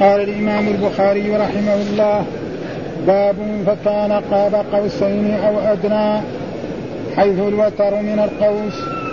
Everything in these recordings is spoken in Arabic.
قال الإمام البخاري رحمه الله باب فكان قاب قوسين أو أدنى حيث الوتر من القوس.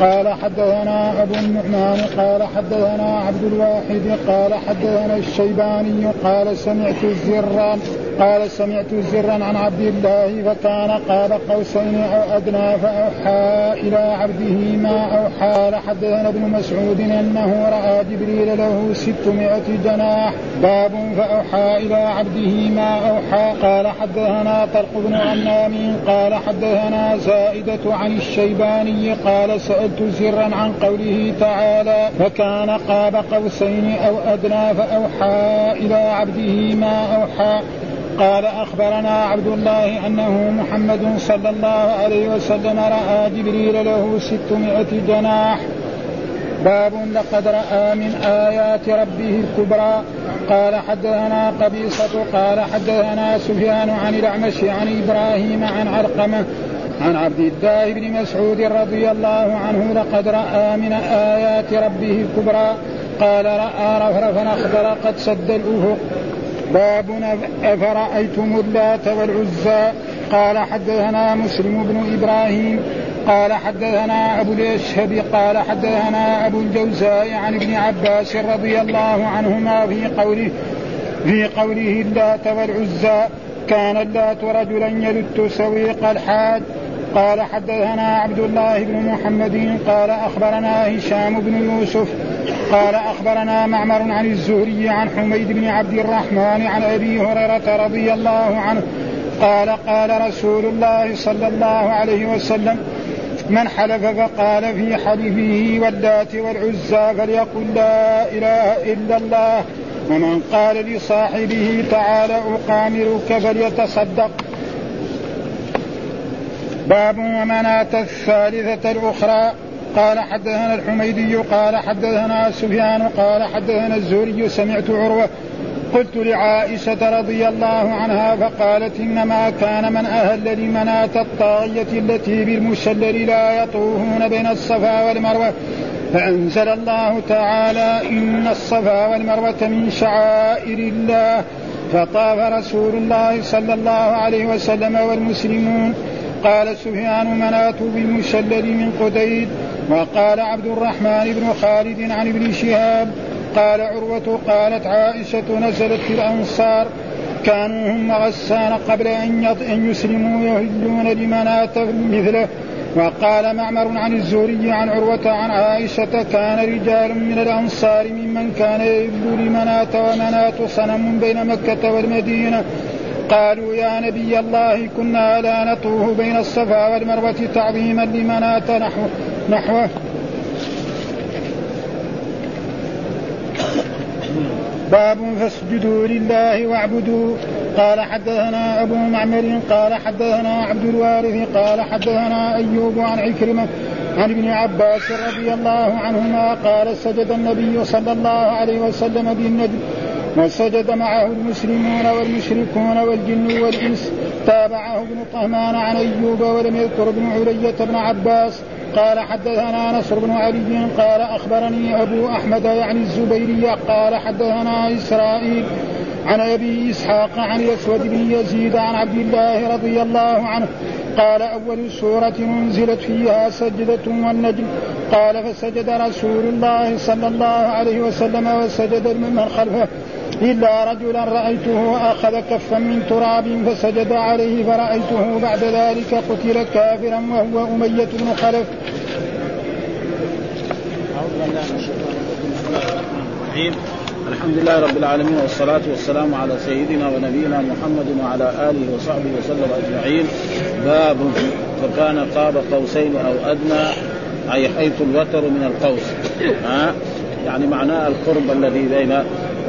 قال حدثنا أبو النعمان قال حدثنا عبد الواحد قال حدثنا الشيباني قال سمعت الزران قال سمعت زرا عن عبد الله فكان قاب قوسين أو أدنى فأوحى إلى عبده ما أوحى قال حدثنا ابن مسعود أنه رأى جبريل له ستمائة جناح. باب فأوحى إلى عبده ما أوحى. قال حدثنا طلق بن عمام. قال حدثنا زائدة عن الشيباني. قال سألت زرا عن قوله تعالى فكان قاب قوسين أو أدنى فأوحى إلى عبده ما أوحى. قال أخبرنا عبد الله أنه محمد صلى الله عليه وسلم رأى جبريل له ستمائة جناح. باب لقد رأى من آيات ربه الكبرى. قال حدثنا قبيصة قال حدثنا سفيان عن الأعمش عن إبراهيم عن علقمة عن عبد الله بن مسعود رضي الله عنه لقد رأى من آيات ربه الكبرى. قال رأى رفرفا أخضر قد سد الأفق. باب أفرأيتم اللات والعزى؟ قال حدثنا مسلم بن إبراهيم. قال حدثنا أبو الأشهب. قال حدثنا أبو الجوزاء عن ابن عباس رضي الله عنهما في قوله في قوله اللات والعزى. كان اللات رجلا يلت سويق الحاج قال حدثنا عبد الله بن محمد قال أخبرنا هشام بن يوسف قال أخبرنا معمر عن الزهري عن حميد بن عبد الرحمن عن أبي هريرة رضي الله عنه قال قال رسول الله صلى الله عليه وسلم من حلف فقال في حلفه واللات والعزى فليقل لا إله إلا الله ومن قال لصاحبه تعالى أقامرك فليتصدق. باب ومناة الثالثة الأخرى. قال حدثنا الحميدي قال حدثنا سفيان قال حدثنا الزهري سمعت عروة قلت لعائشة رضي الله عنها فقالت إنما كان من أهل لمناة الطاغية التي بالمشلل لا يطوفون بين الصفا والمروة. فأنزل الله تعالى إن الصفا والمروة من شعائر الله. فطاف رسول الله صلى الله عليه وسلم والمسلمون. قال سفيان منات بالمشلل من قتيل وقال عبد الرحمن بن خالد عن ابن شهاب قال عروة قالت عائشة نزلت في الأنصار كانوا هم غسان قبل أن يسلموا يهلون لمناة مثله. وقال معمر عن الزهري عن عروة عن عائشة كان رجال من الأنصار ممن كان يهل لمناة ومناة صنم بين مكة والمدينة. قالوا يا نبي الله كنا لا نطوف بين الصفا والمروة تعظيما لمناة نحو نحوه. باب فاسجدوا لله واعبدوا. قال حدثنا أبو معمر قال حدثنا عبد الوارث قال حدثنا أيوب عن عكرمة عن ابن عباس رضي الله عنهما قال سجد النبي صلى الله عليه وسلم بالنجم وسجد معه المسلمون والمشركون والجن والإنس. تابعه ابن طهمان عن أيوب ولم يذكر ابن علية بن عباس. قال حدثنا نصر بن علي. قال أخبرني أبو أحمد يعني الزبيري. قال حدثنا إسرائيل عن أبي إسحاق عن الأسود بن يزيد عن عبد الله رضي الله عنه. قال أول سورة أنزلت فيها سجدة والنجم. قال فسجد رسول الله صلى الله عليه وسلم وسجد من خلفه. إلا رجلا رأيته أخذ كفا من تراب فسجد عليه فرأيته بعد ذلك قتل كافرا وهو أمية بن خلف. الحمد لله رب العالمين والصلاة والسلام على سيدنا ونبينا محمد وعلى آله وصحبه وسلم أجمعين. باب فكان قاب قوسين أو أدنى أي حيث الوتر من القوس. ها؟ يعني معناه القرب الذي بين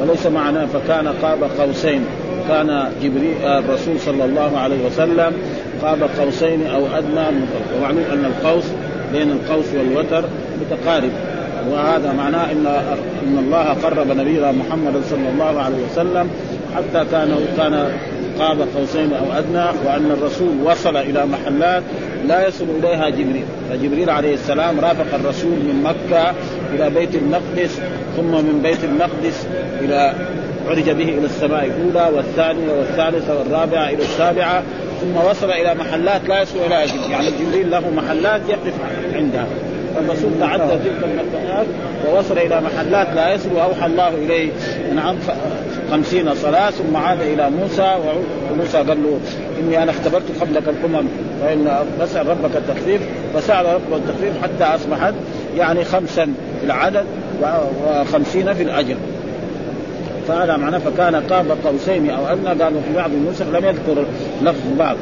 وليس معناه فكان قاب قوسين. كان جبريل الرسول صلى الله عليه وسلم قاب قوسين أو أدنى ومعلوم أن القوس بين القوس والوتر متقارب. وهذا معناه إن إن الله قرب نبينا محمد صلى الله عليه وسلم حتى كان كان قاب قوسين أو أدنى وأن الرسول وصل إلى محلات لا يصل إليها جبريل. فجبريل عليه السلام رافق الرسول من مكة إلى بيت المقدس ثم من بيت المقدس إلى عرج به إلى السماء الأولى والثانية والثالثة والرابعة إلى السابعة ثم وصل إلى محلات لا يصل إليها جبريل. يعني جبريل له محلات يقف عندها. فالرسول تعدى تلك المكانات ووصل إلى محلات لا يصل وأوحى الله إليه. نعم خمسين صلاة ثم عاد إلى موسى وموسى قال له إني أنا اختبرت قبلك الأمم فإن بسأل ربك التخفيف فسأل ربك التخفيف حتى أصبحت يعني خمسا في العدد وخمسين في الأجر. فهذا معناه فكان قاب قوسين أو أدنى قالوا في بعض النسخ لم يذكر لفظ بعض.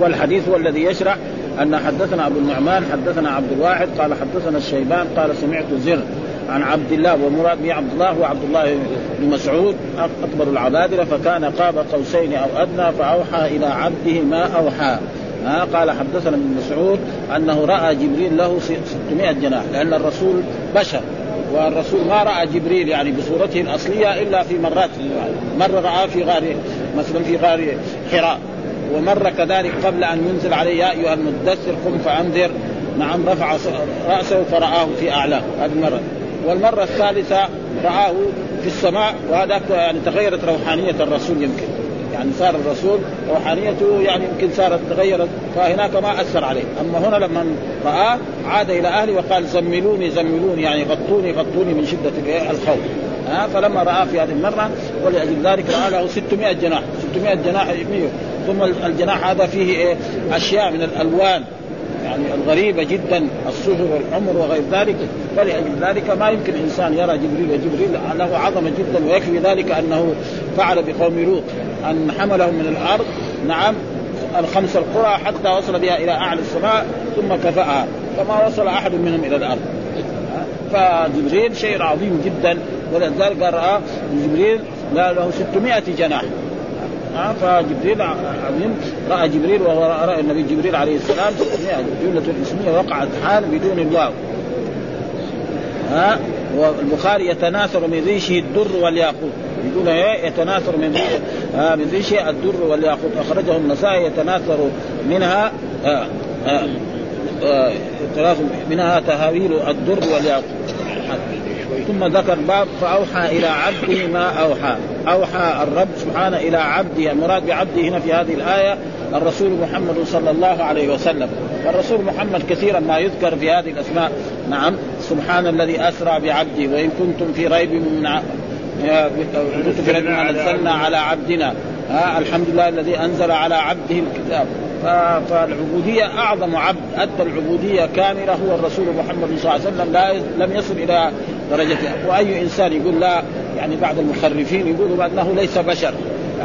والحديث هو الذي يشرح أن حدثنا أبو النعمان حدثنا عبد الواحد قال حدثنا الشيبان قال سمعت زر عن عبد الله ومراد به عبد الله هو عبد الله بن مسعود أكبر العبادلة فكان قاب قوسين أو أدنى فأوحى إلى عبده ما أوحى. ها قال حدثنا ابن مسعود أنه رأى جبريل له 600 جناح لأن الرسول بشر والرسول ما رأى جبريل يعني بصورته الأصلية إلا في مرات مرة راه في غار مثلا في غار حراء. ومر كذلك قبل أن ينزل عليه يا أيها المدثر قم فأنذر. نعم رفع رأسه فرآه في اعلاه هذه المره والمرة الثالثة رآه في السماء وهذا يعني تغيرت روحانية الرسول يمكن. يعني صار الرسول روحانيته يعني يمكن صارت تغيرت فهناك ما أثر عليه. أما هنا لما رآه عاد إلى أهله وقال زملوني زملوني يعني غطوني غطوني من شدة الخوف. ها؟ فلما راى في هذه المرة ولأجل ذلك راى له 600 جناح 600 جناح 100 ثم الجناح هذا فيه إيه؟ أشياء من الألوان. يعني الغريبة جدا الصهر والحمر وغير ذلك. فلأجل ذلك ما يمكن إنسان يرى جبريل وجبريل له عظمة جدا ويكفي ذلك أنه فعل بقوم لوط أن حملهم من الأرض. نعم الخمس القرى حتى وصل بها إلى أعلى السماء ثم كفأها. فما وصل أحد منهم إلى الأرض. فجبريل شيء عظيم جدا. ولذلك رأى جبريل له 600 جناح. فجبريل عظيم. رأى جبريل وهو راى النبي جبريل عليه السلام جملة الاسميه وقعت حال بدون الواو. ها؟ والبخاري يتناثر من ريشه الدر والياقوت. يقول إيه؟ يتناثر من آه من ريشه الدر والياقوت. أخرجه النسائي يتناثر منها آه آه آه منها تهاويل الدر والياقوت. ثم ذكر باب فأوحى إلى عبده ما أوحى. أوحى الرب سبحانه إلى عبده المراد بعبده هنا في هذه الآية الرسول محمد صلى الله عليه وسلم. والرسول محمد كثيرا ما يذكر في هذه الأسماء. نعم سبحان الذي أسرى بعبده وإن كنتم في ريب من كنتم في ريب ما نزلنا على عبدنا. ها الحمد لله الذي أنزل على عبده الكتاب. فالعبودية أعظم عبد أدى العبودية كاملة هو الرسول محمد صلى الله عليه وسلم لا لم يصل إلى درجته وأي إنسان يقول لا يعني بعض المخرفين يقولوا بأنه ليس بشر.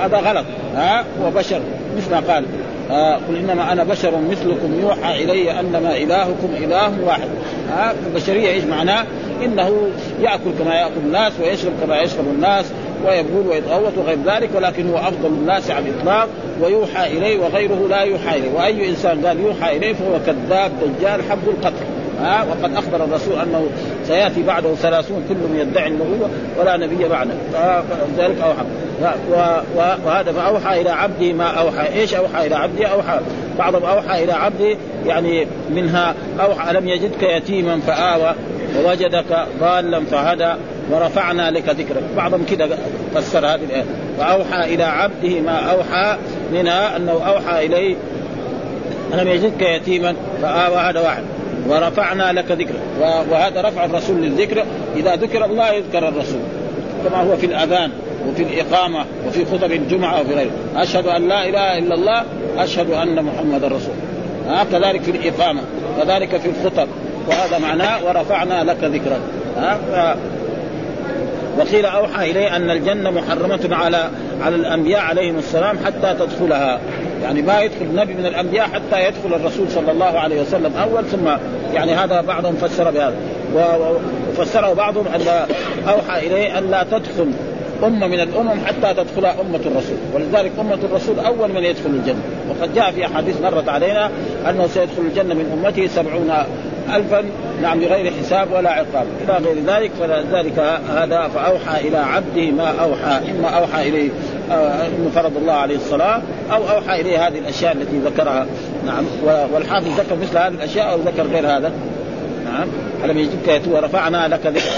هذا غلط ها؟ هو بشر مثل ما قال. آه قل إنما أنا بشر مثلكم يوحى إلي أنما إلهكم إله واحد. ها؟ البشرية إيش معناه؟ إنه يأكل كما يأكل الناس ويشرب كما يشرب الناس. ويبول ويتغوط وغير ذلك ولكن هو أفضل الناس على الإطلاق ويوحى إليه وغيره لا يوحى إليه. وأي إنسان قال يوحى إليه فهو كذاب دجال حب القتل. ها؟ وقد أخبر الرسول أنه سيأتي بعده ثلاثون كلهم يدعي النبوه ولا نبي بعده. فذلك أوحى. وهذا فاوحى إلى عبده ما أوحى. إيش أوحى إلى عبده؟ أوحى. بعضهم أوحى إلى عبده يعني منها أوحى ألم يجدك يتيما فآوى. ووجدك ضالا فهدى ورفعنا لك ذكرك. بعضهم كذا فسر هذه الآية. فاوحى إلى عبده ما أوحى منها أنه أوحى إليه. ألم يجدك يتيما؟ فآوى هذا واحد. ورفعنا لك ذكرك. وهذا رفع الرسول للذكر. إذا ذكر الله يذكر الرسول. كما هو في الأذان وفي الإقامة وفي خطب الجمعة وفي غيره. أشهد أن لا إله إلا الله أشهد أن محمد رسول ها كذلك في الإقامة كذلك في الخطب. وهذا معناه ورفعنا لك ذكرك. ها؟ ف... وقيل أوحى إليه أن الجنة محرمة على على الأنبياء عليهم السلام حتى تدخلها. يعني ما يدخل نبي من الأنبياء حتى يدخل الرسول صلى الله عليه وسلم أول ثم يعني هذا بعضهم فسر بهذا. وفسره بعضهم أن أوحى إليه أن لا تدخل أمة من الأمم حتى تدخلها أمة الرسول. ولذلك أمة الرسول أول من يدخل الجنة. وقد جاء في أحاديث مرت علينا أنه سيدخل الجنة من أمته سبعون ألفا نعم بغير حساب ولا عقاب. إلى غير ذلك فلذلك هذا فأوحى إلى عبده ما أوحى إما أوحى إليه انه فرض الله عليه الصلاة أو أوحى إليه هذه الأشياء التي ذكرها. نعم والحافظ ذكر مثل هذه الأشياء أو ذكر غير هذا؟ نعم ألم يجدك يتوى رفعنا لك ذكر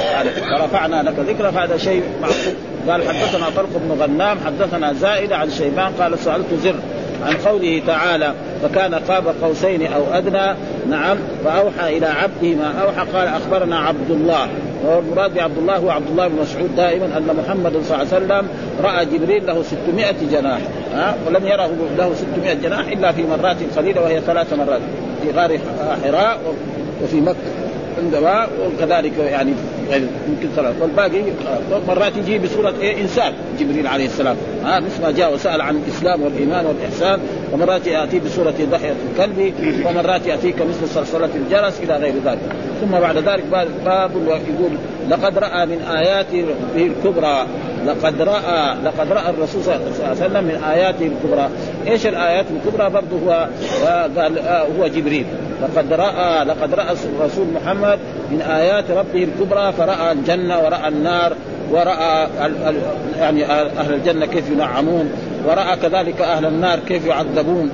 ورفعنا لك ذكر فهذا شيء معقول. قال حدثنا طلق بن غنام حدثنا زائد عن شيبان قال سألت زر عن قوله تعالى فكان قاب قوسين أو أدنى نعم فأوحى إلى عبده ما أوحى قال أخبرنا عبد الله. والمراد بعبد الله هو عبد الله بن مسعود دائما أن محمد صلى الله عليه وسلم رأى جبريل له 600 جناح ها ولم يره له 600 جناح إلا في مرات قليلة وهي ثلاث مرات في غار حراء وفي مكة عندما وكذلك يعني يمكن ثلاث والباقي مرات يجي بصورة إيه؟ إنسان. جبريل عليه السلام. ها؟ مثل ما جاء وسأل عن الإسلام والإيمان والإحسان. ومرات يأتي بصورة ضحية الكلب ومرات ياتيك مثل صلصله الجرس إلى غير ذلك. ثم بعد ذلك باب يقول لقد رأى من آياته الكبرى لقد راى لقد رأى الرسول صلى الله عليه وسلم من آياته الكبرى. إيش الآيات الكبرى؟ برضه هو آه، قال آه، هو جبريل. لقد راى لقد رأى الرسول محمد من آيات ربه الكبرى فرأى الجنة ورأى النار ورأى يعني أهل الجنة كيف ينعمون ورأى كذلك أهل النار كيف يعذبون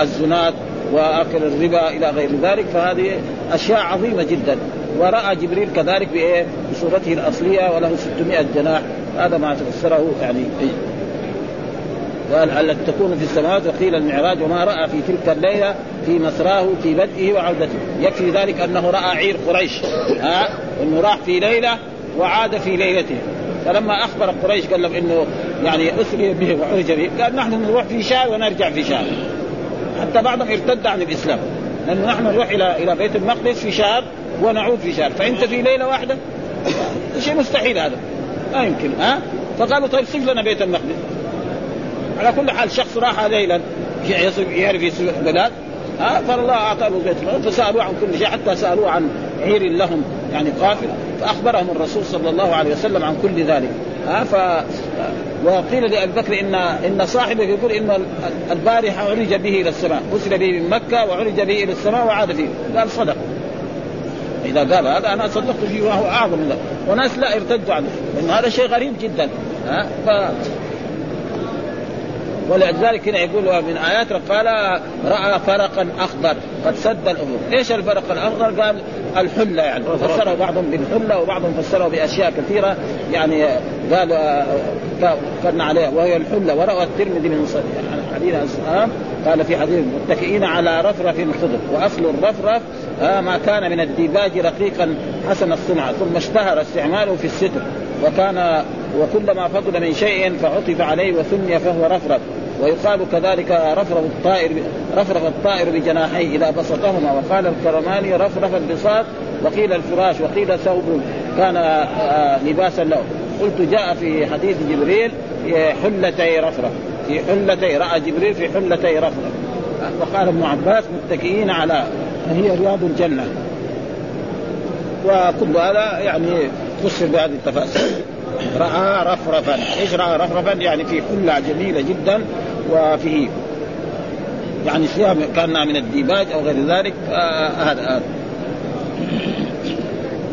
الزنات وآكل الربا إلى غير ذلك. فهذه أشياء عظيمة جدا. ورأى جبريل كذلك بإيه؟ بصورته الأصلية وله 600 جناح. هذا ما تفسره يعني التي تكون في السماوات؟ وقيل المعراج وما رأى في تلك الليلة في مسراه في بدئه وعودته. يكفي ذلك أنه رأى عير قريش ها إنه راح في ليلة وعاد في ليلته. فلما أخبر قريش قال لهم إنه يعني أسري به وعرج به قال نحن نروح في شهر ونرجع في شهر حتى بعضهم ارتد عن الإسلام. لأنه نحن نروح إلى إلى بيت المقدس في شهر ونعود في شهر. فأنت في ليلة واحدة؟ شيء مستحيل هذا. ما يمكن ها؟ فقالوا طيب صف لنا بيت المقدس. على كل حال شخص راح ليلا يعرف يسوق بلاد ها فالله أعطاه بيت فسألوه عن كل شيء حتى سألوه عن عير لهم يعني قافل فأخبرهم الرسول صلى الله عليه وسلم عن كل ذلك. ها ف وقيل لأبي بكر ان إن صاحبه يقول إن البارحة عرج به إلى السماء ارسل به من مكة وعرج به إلى السماء وعاد فيه. قال صدق. إذا قال هذا أنا صدقت فيه وهو أعظم من ذلك وناس لا ارتدوا عنه لأن هذا شيء غريب جدا. ها ف ولذلك هنا يقول من آيات قال رأى فرقا أخضر قد سد الأمور، إيش الفرق الأخضر؟ قال الحلة يعني. فسره بعضهم بالحلة وبعضهم فسره بأشياء كثيرة يعني قال كان عليها وهي الحلة. وروى الترمذي من حديث قال في حديث متكئين على رفرف خضر وأصل الرفرف ما كان من الديباج رقيقا حسن الصنعه ثم اشتهر استعماله في الستر. وكان وكلما فضل من شيء فعطف عليه وثني فهو رفرف. ويقال كذلك رفرف الطائر رفرف الطائر بجناحيه إذا بسطهما. وقال الكرماني رفرف البساط وقيل الفراش وقيل ثوب كان آه، لباسا له. قلت جاء في حديث جبريل في حلتي رفرف. في حلتي رأى جبريل في حلتي رفرف. وقال ابن عباس متكئين على هي رياض الجنة؟ وكل هذا يعني فسر بهذه التفاسير رأى رفرفا. إيش رأى رفرفا؟ يعني في حلة جميلة جدا وفيه يعني ثياب كأنها من الديباج أو غير ذلك. آه هذا آه.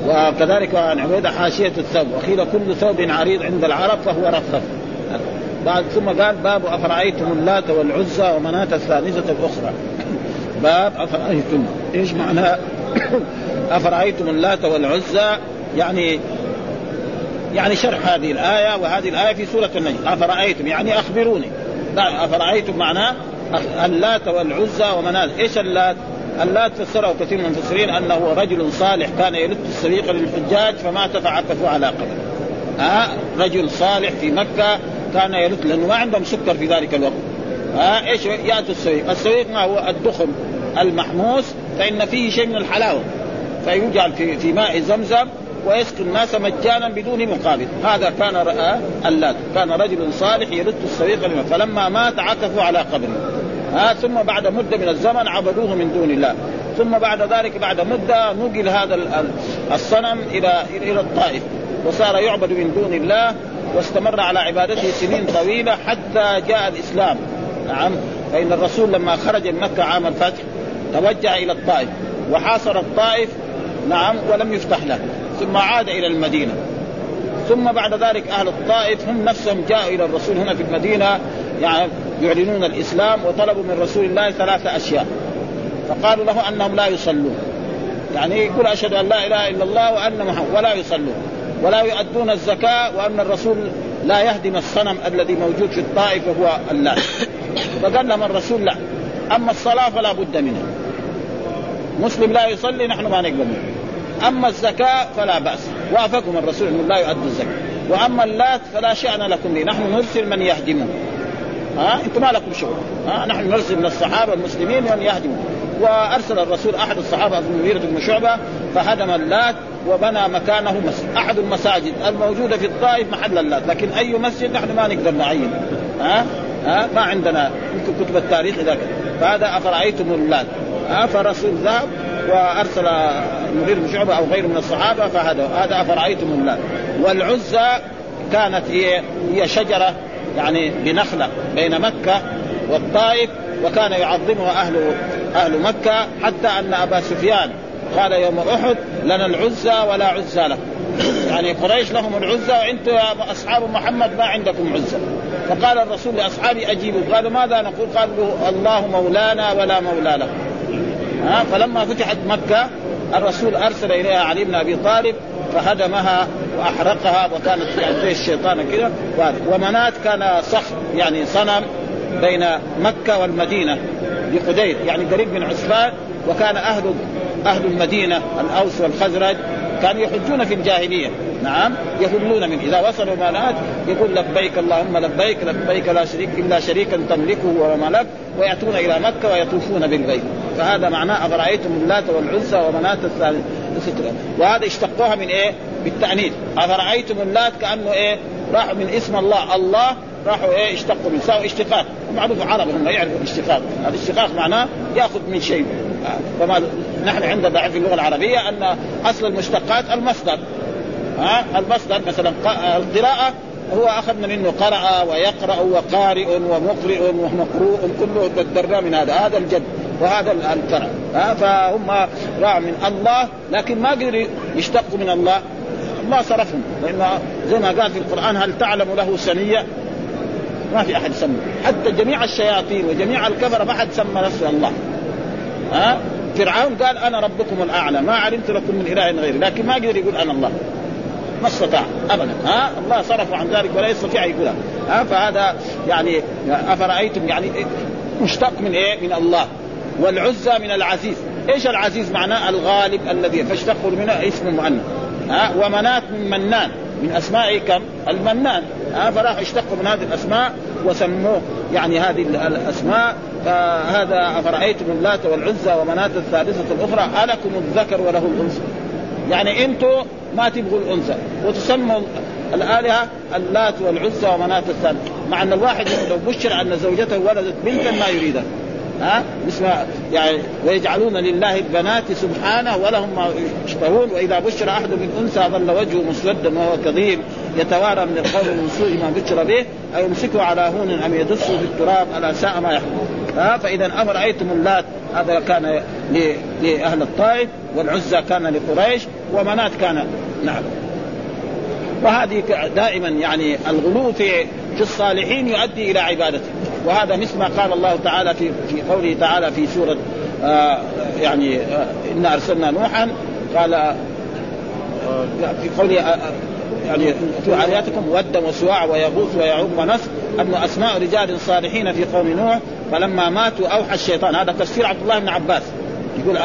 وكذلك عن عبيدة حاشية الثوب. وقيل كل ثوب عريض عند العرب فهو رفرف. بعد ثم قال باب أفرأيتم اللات والعزى ومناة الثالثة الأخرى. باب أفرأيتم. إيش معنى أفرأيتم اللات والعزى؟ يعني يعني شرح هذه الآية وهذه الآية في سورة النجم. أفرأيتم؟ يعني أخبروني. أفرأيتم معناه اللات والعزى ومنات إيش اللات؟ اللات فسره كثير من المفسرين أنه رجل صالح كان يلت السريق للحجاج فمات فعكفوا على قبره ها؟ رجل صالح في مكة كان يلت لأنه ما عندهم سكر في ذلك الوقت. ها؟ إيش؟ ياتوا السويق، السويق ما هو؟ الدخن المحموس فإن فيه شيء من الحلاوة. فيجعل في في ماء زمزم ويسقي الناس مجانا بدون مقابل. هذا كان اللات. كان رجل صالح يرد السويق فلما مات عكفوا على قبره. ها ثم بعد مدة من الزمن عبدوه من دون الله. ثم بعد ذلك بعد مدة نقل هذا الصنم إلى إلى الطائف. وصار يعبد من دون الله واستمر على عبادته سنين طويلة حتى جاء الإسلام. نعم. فإن الرسول لما خرج من مكة عام الفتح توجه إلى الطائف. وحاصر الطائف. نعم. ولم يفتح له. ثم عاد إلى المدينة. ثم بعد ذلك أهل الطائف هم نفسهم جاءوا إلى الرسول هنا في المدينة يعني يعلنون الإسلام وطلبوا من رسول الله ثلاث أشياء. فقالوا له أنهم لا يصلون. يعني يقول أشهد أن لا إله إلا الله وأن محمد ولا يصلون. ولا يؤدون الزكاة وأن الرسول لا يهدم الصنم الذي موجود في الطائف وهو اللات فقال لهم الرسول لا. أما الصلاة فلا بد منها. مسلم لا يصلي نحن ما نقبل منه أما الزكاة فلا بأس. وأفقهم الرسول إنه لا يؤدي الزكاة. وأما اللات فلا شأن لكم به نحن نرسل من يهدمون ها؟ أنتم ما لكم شغل. ها؟ نحن نرسل من الصحابة المسلمين من يهدمون وأرسل الرسول أحد الصحابة ابن المغيره بن شعبة فهدم اللات وبنى مكانه مسجد أحد المساجد الموجودة في الطائف محل اللات. لكن أي مسجد نحن ما نقدر نعين. ها؟ ها؟ ما عندنا. يمكن كتب التاريخ إذا فهذا أفرأيتم اللات. ها؟ فرسول ذهب وأرسل المغير بن شعبة أو غيره من الصحابة فهذا هذا أفرأيتم اللات والعزى كانت هي هي شجرة يعني بنخلة بين مكة والطائف وكان يعظمها أهل أهل مكة حتى أن أبا سفيان قال يوم أحد لنا العزى ولا عزى لكم يعني قريش لهم العزى وأنتم يا أصحاب محمد ما عندكم عزى فقال الرسول لأصحابه أجيبوا قالوا ماذا نقول؟ قالوا الله مولانا ولا مولى لكم ها فلما فتحت مكة الرسول أرسل إليها علي بن أبي طالب فهدمها وأحرقها وكانت يعني الشيطان كذا ومنات كان صخر يعني صنم بين مكة والمدينة بقدير يعني قريب من عثمان وكان أهل أهل المدينة الأوس والخزرج كانوا يحجون في الجاهلية. نعم يهلون من إذا وصلوا مالات يقول لبيك اللهم لبيك لبيك لا شريك إلا شريكا تملكه وملك ويأتون إلى مكة ويطوفون بالبيت. فهذا معناه أفرأيتم اللات والعزى ومناه الثالث وهذا اشتقوها من إيه؟ بالتأنيث. أفرأيتم اللات كأنه إيه؟ راحوا من اسم الله. الله راحوا إيه؟ اشتقوا من ساووا اشتقاق. معروف عرب هم يعرفوا الاشتقاق الاشتقاق معناه يأخذ من شيء. فما نحن عندنا ضعيف في اللغة العربية أن أصل المشتقات المصدر. ها؟ المصدر مثلا القراءة هو أخذنا منه. قرأ ويقرأ وقارئ ومقرئ ومقروء. كله تدرنا من هذا. هذا الجد. وهذا القرأ ها فهم راعوا من الله لكن ما قدروا يشتقوا من الله. الله صرفهم. لأن زي ما قال في القرآن هل تعلم له سنية؟ ما في أحد سمى. حتى جميع الشياطين وجميع الكفره ما حد سمى نفسه الله. ها؟ فرعون قال أنا ربكم الأعلى. ما علمت لكم من إله غيري. لكن ما قدر يقول أنا الله. ما استطاع. ابدا. ها؟ الله صرف عن ذلك ولا يستطيع يقولها ها؟ فهذا يعني أفرأيتم يعني مشتق من إيه؟ من الله. والعزى من العزيز. إيش العزيز معناه؟ الغالب الذي فاشتقوا منه اسم مؤنث ها؟ ومنات من منان. من اسمائه كم؟ المنان. ها؟ فراح اشتقوا من هذه الأسماء وسموه يعني هذه الأسماء. فهذا أفرأيتم اللات والعزى ومناة الثالثة الأخرى؟ ألكم الذكر وله الأنثى. يعني أنتم ما تبغوا الأنثى. وتسموا الآلهة اللات والعزى ومناة الثالثة. مع أن الواحد لو بشر أن زوجته ولدت بنتا ما يريدها ها؟ مثل يعني ويجعلون لله البنات سبحانه ولهم ما يشتهون وإذا بشر أحد من أنثى ظل وجهه مسودا وهو كظيم يتوارى من القوم من سوء ما بشر به أو يمسكه على هون أم يدسه في التراب ألا ساء ما يحكم. ها؟ فإذا أفرأيتم اللات؟ هذا كان لأهل الطائف والعزى كان لقريش ومنات كان نعم. وهذه دائما يعني الغلو في في الصالحين يؤدي إلى عبادته. وهذا مثل ما قال الله تعالى في في قوله تعالى في سورة آه يعني آه إنا أرسلنا نوحا قال آه في قوله آه يعني في آياتكم ودا وسواع ويغوث ويعوق ونصر أن أسماء رجال صالحين في قوم نوح فلما ماتوا أوحى الشيطان. هذا تفسير عبد الله بن عباس. يقول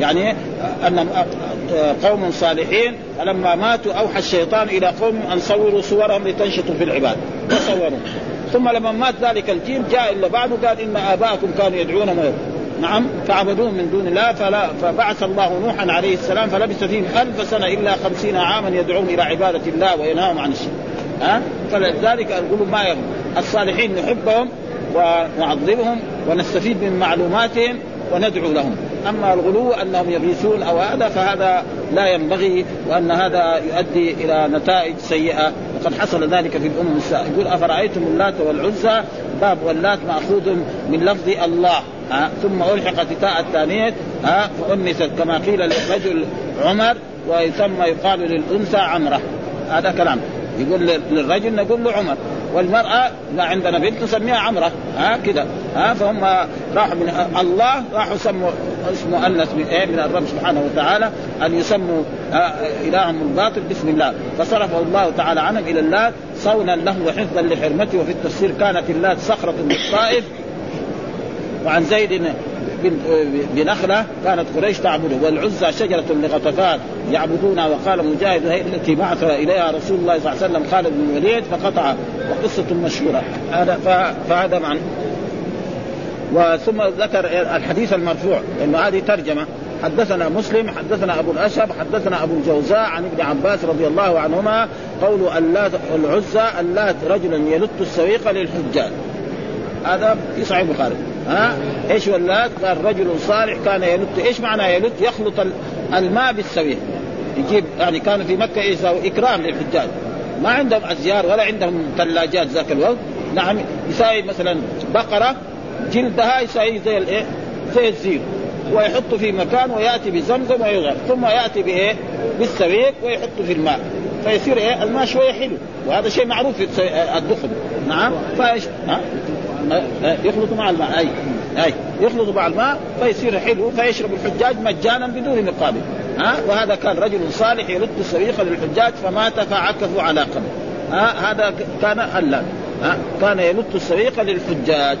يعني أن قوم صالحين فلما ماتوا أوحى الشيطان إلى قوم أن صوروا صورهم لتنشطوا في العباد. فصوروا ثم لما مات ذلك الجيل جاء إلا بعده قال إن آباءكم كانوا يدعون نعم فعبدوهم من دون الله فلا فبعث الله نوحا عليه السلام فلبث فيهم ألف سنة إلا خمسين عاما يدعون إلى عبادة الله وينهاهم عن الشرك. ها؟ فلذلك القلوب ما يغلو الصالحين نحبهم ونعظمهم ونستفيد من معلوماتهم وندعو لهم. أما الغلو انهم يغيثون أو هذا فهذا لا ينبغي وأن هذا يؤدي إلى نتائج سيئة. وقد حصل ذلك في الأمم السابقة. يقول أفرأيتم اللات والعزى؟ باب واللات مأخوذ من لفظ الله. ها؟ ثم الحقت تاء الثانية ها؟ فانست كما قيل للرجل عمر وثم يقال للانثى عمرة. هذا كلام. يقول للرجل نقول له عمر. والمرأة ما عندنا بنت نسميها عمرة ها كذا ها فهم راحوا من الله راحوا سموا اسم مؤنث من إيه من الرب سبحانه وتعالى أن يسموا إلههم الباطل باسم الله. فصرفه الله تعالى عنهم إلى اللات صونا له وحفظا لحرمته وفي التفسير كانت اللات صخرة بالطائف وعن زيد بنخلة كانت قريش تعبده والعزى شجرة لغطفان يعبدونها وقال مجاهد هي التي بعث إليها رسول الله صلى الله عليه وسلم خالد بن الوليد فقطع وقصة مشهورة. هذا فهذا معنى وثم ذكر الحديث المرفوع لأنه هذه ترجمة. حدثنا مسلم حدثنا أبو الاشهب حدثنا أبو الجوزاء عن ابن عباس رضي الله عنهما قول اللات العزى اللات رجلا يلت السويق للحجاج. هذا في صحيح البخاري. ها؟ إيش ولات؟ قال رجل صالح كان يلت إيش معنى يلت؟ يخلط الماء بالسويق يجيب يعني كان في مكة إيش إكرام للحجاج. ما عندهم أزيار ولا عندهم ثلاجات ذاك الوقت. نعم يساوي مثلا بقرة جلدها يساوي زي الايه؟ زي الزير ويحط في مكان ويأتي بزمزم ويغير ثم يأتي بإيه؟ بالسويق ويحط في الماء. فيصير إيه؟ الماء شوية حلو. وهذا شيء معروف في الدخن. نعم؟ فايش؟ يخلط مع الماء. أي أي يخلط مع الماء فيصير حلو فيشرب الحجاج مجانا بدون مقابل ها وهذا كان رجل صالح يرد السويق للحجاج فمات فعكفوا على قبر. ها هذا كان ها كان يلت السويق للحجاج.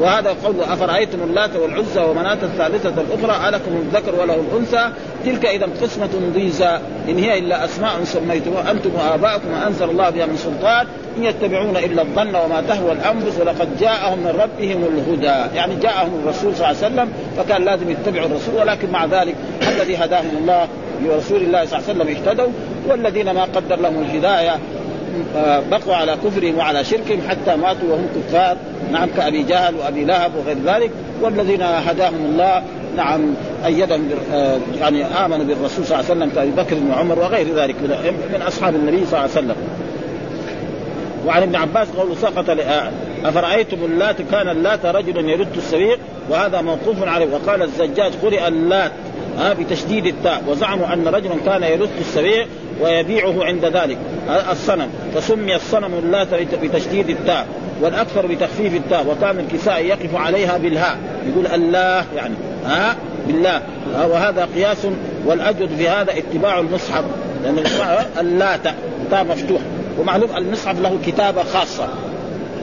وهذا قول أفرأيتم اللات والعزى ومناة الثالثة الأخرى ألكم الذكر وله الأنثى؟ تلك اذا قسمة ضيزى. إن هي إلا أسماء سميتموها أنتم وآباؤكم انزل الله بها من سلطان. إن يتبعون إلا الظن وما تهوى الأنفس ولقد جاءهم من ربهم الهدى. يعني جاءهم الرسول صلى الله عليه وسلم فكان لازم يتبعوا الرسول ولكن مع ذلك الذي هداهم الله برسول الله صلى الله عليه وسلم اهتدوا والذين ما قدر لهم الهداية بقوا على كفرهم وعلى شركهم حتى ماتوا وهم كفار. نعم كأبي جهل وأبي لهب وغير ذلك. والذين هداهم الله نعم أيدهم يعني آمنوا بالرسول صلى الله عليه وسلم كأبي بكر وعمر وغير ذلك من أصحاب النبي صلى الله عليه وسلم. وعن ابن عباس قول سقط أفرأيتم اللات؟ كان اللات رجلا يرد السويق وهذا موقوف عليه. وقال الزجاج قرئ اللات ها بتشديد التاء. وزعموا أن رجلا كان يلت السبيع ويبيعه عند ذلك. الصنم. فسمي الصنم اللات بتشديد التاء والأكثر بتخفيف التاء وكان الكساء يقف عليها بالهاء. يقول الله يعني. ها؟ بالله. وهذا قياس والأجود في هذا اتباع المصحف. لأن اللات تاء مفتوح. ومعلوم المصحف له كتابة خاصة.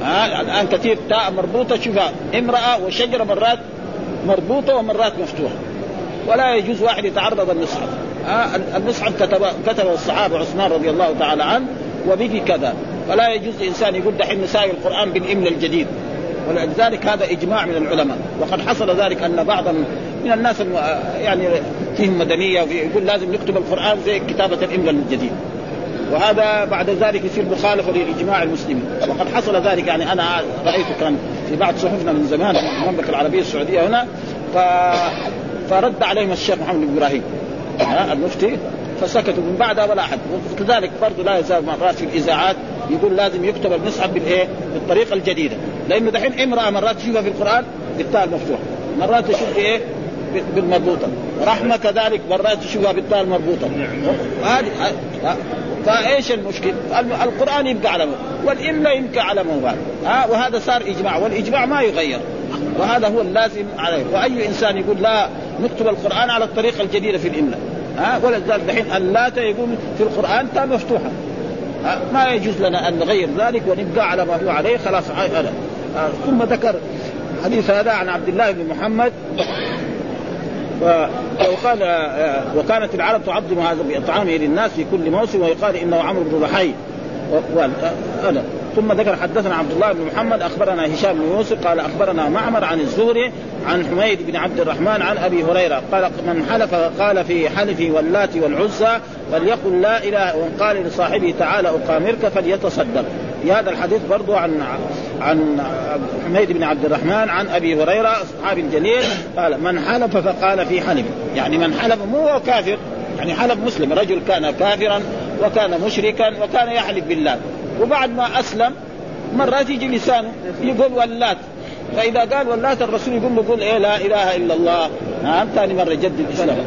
ها؟ الآن كثير تاء مربوطة. شوفها امرأة وشجرة مرات مربوطة ومرات مفتوحة. ولا يجوز واحد يتعرض المصحف آه المصحف كتب كتبه الصحابة عثمان رضي الله تعالى عنه وبه كذا. فلا يجوز انسان يقول دحين نساوي القرآن بالامن الجديد. ولذلك هذا إجماع من العلماء. وقد حصل ذلك أن بعض من الناس يعني فيهم مدنية يقول لازم نكتب القرآن زي كتابة الامن الجديد. وهذا بعد ذلك يصير مخالفه لإجماع المسلمين. وقد حصل ذلك يعني أنا رأيت كان في بعض صحفنا من زمان في المملكة العربية السعودية هنا ف فرد عليهم الشيخ محمد بن إبراهيم. المفتي فسكتوا من بعدها ولا أحد. وكذلك برضه لا يزال مرات في الإذاعات يقول لازم يكتب المصحف بالإيه؟ بالطريقة الجديدة. لأنه دحين امرأة مرات تشوفها في القرآن بالتاء المفتوحه مرات تشوف إيه؟ بالمربوطه رحمه كذلك مرات تشوفها بالتاء المربوطه هذه فإيش المشكل؟ القرآن يبقى على والاملا يبقى على موضوع. ها وهذا صار إجماع والإجماع ما يغير. وهذا هو اللازم عليه. وأي إنسان يقول لا نكتب القرآن على الطريقة الجديدة في الإملاء. ها؟ ولذلك دحين اللات يقول في القرآن تاء مفتوحة. ها؟ ما يجوز لنا أن نغير ذلك ونبقى على ما هو عليه خلاص هذا ثم ذكر حديث هذا عن عبد الله بن محمد. وقال وكانت العرب تعظم هذا بإطعامه للناس في كل موسم ويقال إنه عمرو بن رحي ثم ذكر حدثنا عبد الله بن محمد أخبرنا هشام بن يوسف قال أخبرنا معمر عن الزهري عن حميد بن عبد الرحمن عن أبي هريرة قال من حلف قال في حلفه واللات والعزى فليقل لا إله وإن قال لصاحبه تعالى أقامرك فليتصدق. هذا الحديث برضو عن عن حميد بن عبد الرحمن عن أبي هريرة أصحاب الجليل قال من حلف فقال في حلف. يعني من حلف مو هو كافر يعني حلف مسلم رجل كان كافرا وكان مشركا وكان يحلف بالله. وبعد ما أسلم مرات يجي لسانه يقول ولات. فإذا قال ولات الرسول يقول له قل إيه لا إله إلا الله. نعم ثاني مرة يجدد الإسلام.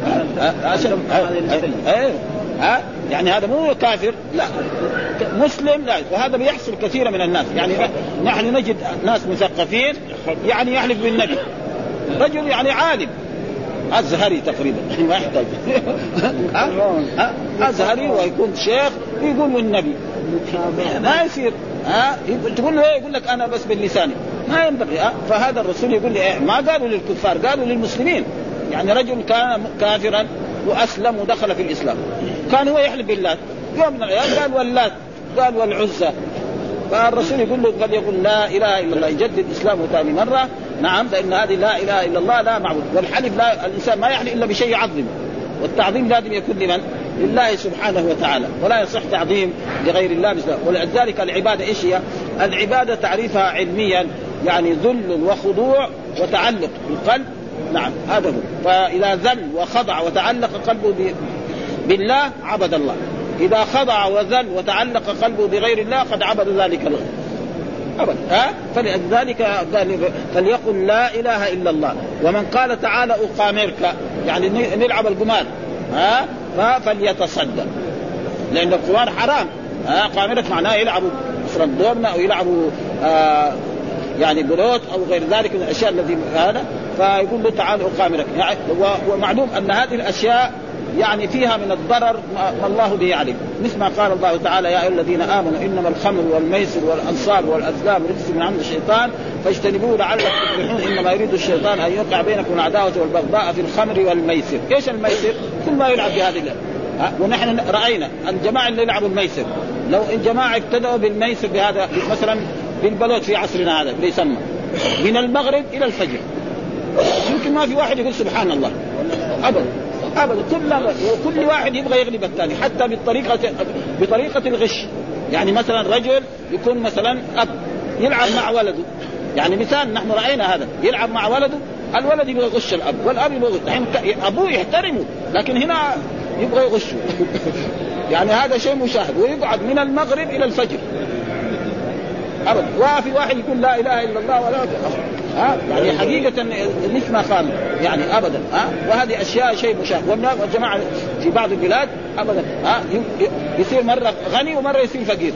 عشان إيه ها؟ يعني هذا مو كافر. لا. مسلم لا. وهذا بيحصل كثير من الناس. يعني نحن نجد ناس مثقفين يعني يحلف بالنبي. رجل يعني عالم. أزهري تقريبا. ما يحتاج. أزهري ويكون شيخ يقول والنبي ما يصير. ها؟ تقول له إيه؟ يقول لك أنا بس باللساني ما ينبغي. فهذا الرسول يقول لي إيه؟ ما قالوا للكفار قالوا للمسلمين. يعني رجل كان كافرا وأسلم ودخل في الإسلام. كان هو يحلف بالله. يوم من الأيام قال واللات قال والعزى فالرسول يقول له قال يقول لا إله إلا الله يجدد إسلامه ثاني مرة. نعم فإن هذه لا إله إلا الله لا معبود. والحلف لا الإنسان ما يحلف إلا بشيء يعظمه والتعظيم لازم يكون لمن؟ لله سبحانه وتعالى. ولا يصح تعظيم لغير الله مثله ولذلك العبادة إيش هي؟ العبادة تعريفها علميا يعني ذل وخضوع وتعلق القلب نعم هذا هو. فإذا ذل وخضع وتعلق قلبه بالله عبد الله. إذا خضع وذل وتعلق قلبه بغير الله قد عبد ذلك الله ابدا. ها؟ فلذلك فليقل لا إله إلا الله. ومن قال تعالى اقامرك يعني نلعب القمار ها؟ فليتصدق. لأن القمار حرام ها؟ قامرك معناه يلعبوا فرد دومنا أو يلعبوا آه يعني بلوت أو غير ذلك من الأشياء التي هذا. فيقول له تعال اقامرك يعني ومعلوم أن هذه الأشياء يعني فيها من الضرر ما الله به يعلم. مثل ما قال الله تعالى يا أيها الذين آمنوا إنما الخمر والميسر والانصار والأزلام رجس من عمل الشيطان فاجتنبوه لعلكم تفلحون. إنما يريد الشيطان أن يوقع بينكم العداوة والبغضاء في الخمر والميسر، إيش الميسر؟ كل ما يلعب بهذه. ونحن رأينا الجماعة اللي يلعبوا الميسر. لو الجماعه ابتدأوا بالميسر بهذا مثلا بالبلوت في عصرنا هذا اللي يسمى من المغرب إلى الفجر. يمكن ما في واحد يقول سبحان الله. ابدا. ابدا. كل وكل واحد يبغى يغلب الثاني حتى بالطريقة بطريقة الغش. يعني مثلا رجل يكون مثلا أب يلعب مع ولده. يعني مثال نحن رأينا هذا يلعب مع ولده الولد يبغى يغش الأب والأب يبغى يغش. أبوه يحترمه لكن هنا يبغى يغشه. يعني هذا شيء مشاهد ويقعد من المغرب إلى الفجر. ابدا. وفي واحد يقول لا إله إلا الله ولا ها؟ يعني حقيقة مثل ما قال يعني ابدا ها؟ وهذه أشياء شيء مشاهد والجماعة في بعض البلاد ابدا ها؟ يصير مرة غني ومرة يصير فقير.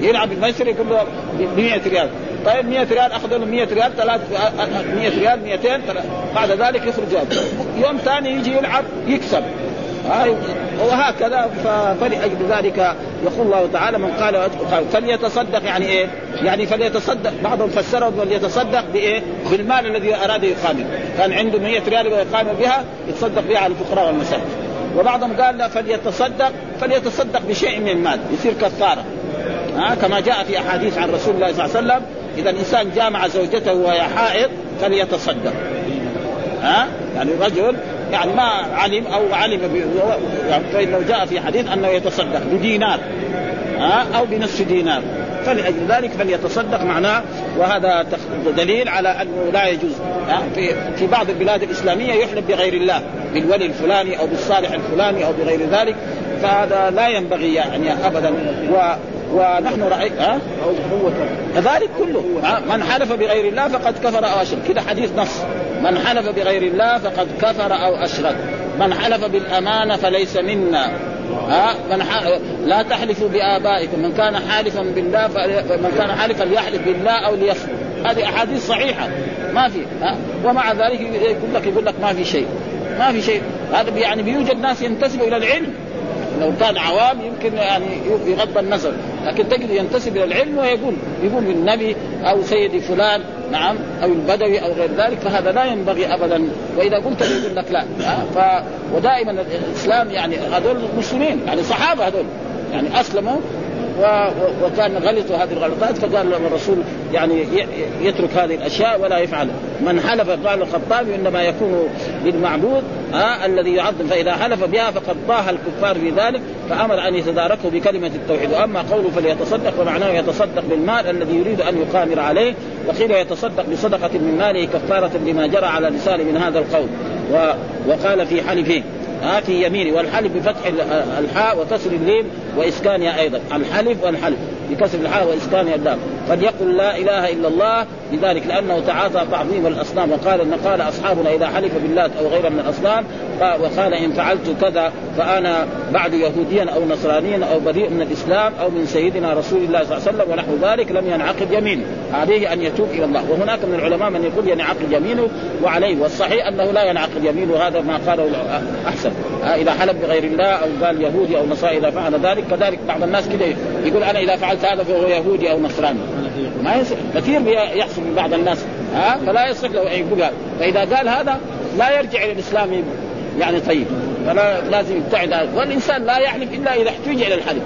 يلعب الميسر يقول له ب 100 ريال. طيب 100 ريال أخذ له 100 ريال ثلاث 100 ريال 200 بعد ذلك يخرج يوم ثاني يجي يلعب يكسب. وهكذا فلأجل ذلك يقول الله تعالى من قال فليتصدق يعني إيه؟ يعني فليتصدق بعضهم فسره فليتصدق بإيه؟ بالمال الذي أراد يقامر كان عنده 100 ريال يقامر بها يتصدق بها على الفقراء والمساكين. وبعضهم قال لا فليتصدق فليتصدق بشيء من المال يصير كفارة. ها؟ كما جاء في أحاديث عن رسول الله صلى الله عليه وسلم إذا الإنسان جامع زوجته وهي حائض فليتصدق. ها؟ يعني رجل يعني ما علم أو علم يعني فانه جاء في حديث أنه يتصدق بدينار ها؟ أو بنصف دينار. فلأجل ذلك فليتصدق معناه وهذا دليل على أنه لا يجوز في في بعض البلاد الإسلامية يحلف بغير الله بالولي الفلاني أو بالصالح الفلاني أو بغير ذلك فهذا لا ينبغي يعني ابدا. و ونحن راينا ها؟ كذلك. كله من حلف بغير الله فقد كفر أو اشرك كده حديث نص. من حلف بغير الله فقد كفر أو أشرك. من حلف بالأمانة فليس منا. ها؟ من. لا تحلفوا بآبائكم. من كان حالفا بالله فمن كان حالفا ليحلف بالله أو ليصمت. هذه أحاديث صحيحة. ما في ها؟ ومع ذلك يقول لك يقول لك ما في شيء. ما في شيء. هذا يعني بيوجد ناس ينتسبوا إلى العلم. لو كان عوام يمكن يعني يغض النظر. لكن تجد ينتسب إلى العلم ويقول يقول النبي أو سيدي فلان نعم أو البدوي أو غير ذلك فهذا لا ينبغي ابدا. وإذا قلت يقول لك لا ف ودائما الإسلام يعني هذول مسلمين يعني صحابة هذول يعني أسلموا وكان غلطوا هذه الغلطات فقال لهم الرسول يعني يترك هذه الأشياء ولا يفعل. من حلف قال الخطابي إنما يكون للمعبود ها الذي يعظم. فإذا حلف بها فقد ضاها الكفار في ذلك فأمر أن يتداركه بكلمة التوحيد. وأما قوله فليتصدق فمعناه يتصدق بالمال الذي يريد أن يقامر عليه وقيل يتصدق بصدقة من ماله كفارة لما جرى على لسانه من هذا القول وقال في حلفه ها في يمينه والحلف بفتح الحاء وكسر الليل واسكانها أيضا. الحلف والحلف بكسر الحاء واسكانها اللام قد يقول لا إله إلا الله لذلك لأنه تعاطى تعظيم الأصنام وقال إن قال أصحابنا إذا حلف بالله أو غيره من الأصنام وقال إن فعلت كذا فأنا بعد يهوديا أو نصرانيا أو بريء من الإسلام أو من سيدنا رسول الله صلى الله عليه وسلم ونحو ذلك لم ينعقد يمينه. عليه أن يتوب إلى الله. وهناك من العلماء من يقول ينعقد يمينه وعليه والصحيح أنه لا ينعقد يمينه هذا ما قاله أحسن. إذا حلف بغير الله أو قال يهودي أو نصراني إذا فعل ذلك كذلك بعض الناس كده يقول أنا إذا فعلت هذا فهو يهودي أو نصراني. ما يصح كثير يحصل من بعض الناس. ها؟ فلا يصح ان يقول هذا فإذا قال هذا لا يرجع إلى الإسلام. يعني طيب. فلا لازم يبتعد والإنسان لا يحلف إلا إذا احتج إلى الحلف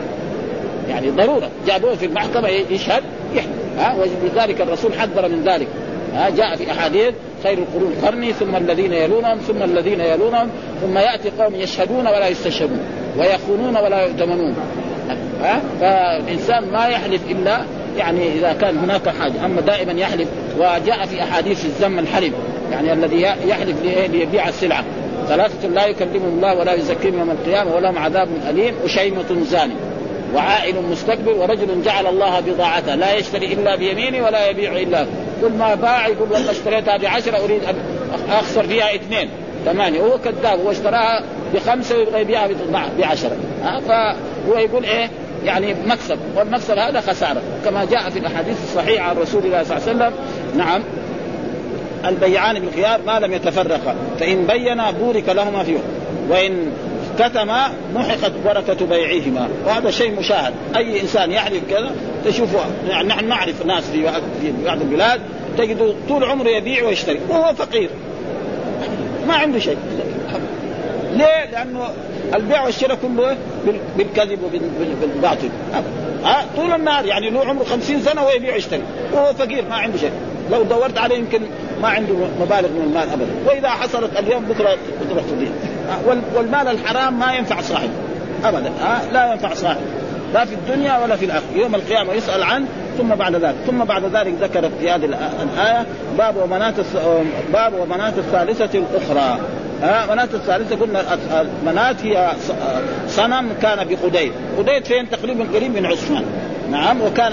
يعني ضرورة. جابوه في المحكمة يشهد يحلف ها؟ ولذلك الرسول حذر من ذلك. ها؟ جاء في أحاديث خير القرون قرني ثم الذين يلونهم ثم الذين يلونهم ثم يأتي قوم يشهدون ولا يستشهدون ويخونون ولا يؤتمنون. ها؟ فالإنسان ما يحلف إلا يعني إذا كان هناك حاجة. أما دائما يحلف وجاء في أحاديث الذم الحلف يعني الذي يحلف ليبيع السلعة. ثلاثة لا يكلمهم الله ولا يزكيهم يوم القيامة ولهم عذاب أليم. وشيمة زاني وعائل مستكبر ورجل جعل الله بضاعته. لا يشتري إلا بيمينه ولا يبيع إلا كل ما باع يقول والله اشتريتها بعشرة أريد أن أخسر فيها اثنين ثمانية. هو كذاب هو اشتراها بخمسة ويبغى يبيعها بعشرة. فهو يقول إيه؟ يعني مكسب والمكسب هذا خسارة. كما جاء في الأحاديث الصحيحة عن رسول الله صلى الله عليه وسلم نعم البيعان بالخيار ما لم يتفرقا فإن بينا بورك لهما فيه وإن كتما محقت بركة بيعهما. وهذا شيء مشاهد. أي إنسان يحلف كذا تشوفه يعني نحن نعرف ناس في بعض البلاد تجد طول عمره يبيع ويشتري وهو فقير. ما عنده شيء. ليه؟ لأنه البيع والشراء كله بالكذب وبالباطل ها؟ طول النهار يعني له عمره خمسين سنة ويبيع ويشتري. وهو فقير ما عنده شيء. لو دورت عليه يمكن ما عنده مبالغ من المال ابدا. وإذا حصلت اليوم بكرة بكرة تضيع والمال الحرام ما ينفع صاحبه ابدا. لا ينفع صاحبه لا في الدنيا ولا في الآخرة. يوم القيامة يسأل عنه ثم بعد ذلك. ثم بعد ذلك ذكرت في هذه الآية باب ومنات باب ومنات الثالثة الأخرى. ها منات الثالثة قلنا منات هي صنم كان بقديد. قديد فين؟ تقريبا قريب من عثمان. نعم وكان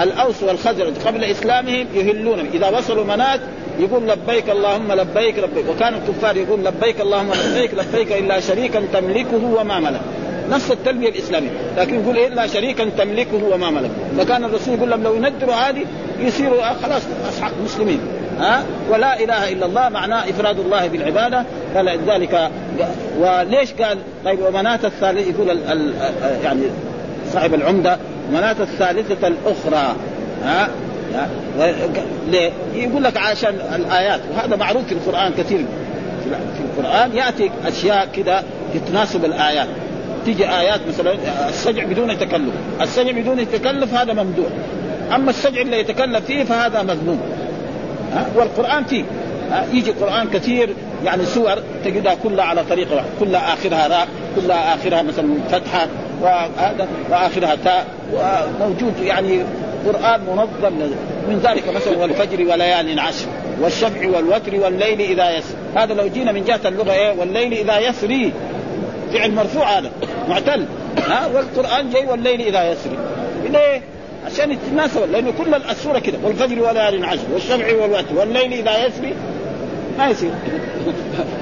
الأوس والخزرج قبل إسلامهم يهلون. إذا وصلوا منات يقول لبيك اللهم لبيك لبيك. وكان الكفار يقول لبيك اللهم لبيك لبيك إلا شريكا تملكه وما ملك. نفس التلبية الإسلامية. لكن يقول إلا شريكا تملكه وما ملك. فكان الرسول يقول لهم لو يندروا هذه يصيروا خلاص أصحاب مسلمين. ها؟ ولا إله إلا الله معناه إفراد الله بالعبادة. قال ذلك وليش قال؟ طيب ومناة الثالث يقول ال ال يعني صاحب العمدة مناة الثالثة الأخرى ها؟ ليه؟ يقول لك عشان الآيات وهذا معروف في القرآن كثير. في القرآن يأتي أشياء كذا تتناسب الآيات. تيجي آيات مثلا السجع بدون تكلف. السجع بدون تكلف هذا ممدوح أما السجع اللي يتكلف فيه فهذا مذموم. والقرآن فيه. يجي القرآن كثير يعني سور تجدها كلها على طريقة واحدة كلها آخرها راء كلها آخرها مثلا فتحة وهذا وآخرها تاء وموجود يعني قرآن منظم من ذلك مثلا والفجر وليال عشر والشفع والوتر والليل إذا يسر هذا لو جينا من جهة اللغة إيه؟ والليل إذا يسري. فعل مرفوع هذا معتل. ها؟ والقرآن جاي والليل إذا يسري. ليه؟ عشان يتناسب لأنه كل السوره كده والفجر وليال عشر والشفع والوتر والليل إذا يسري ما يصير.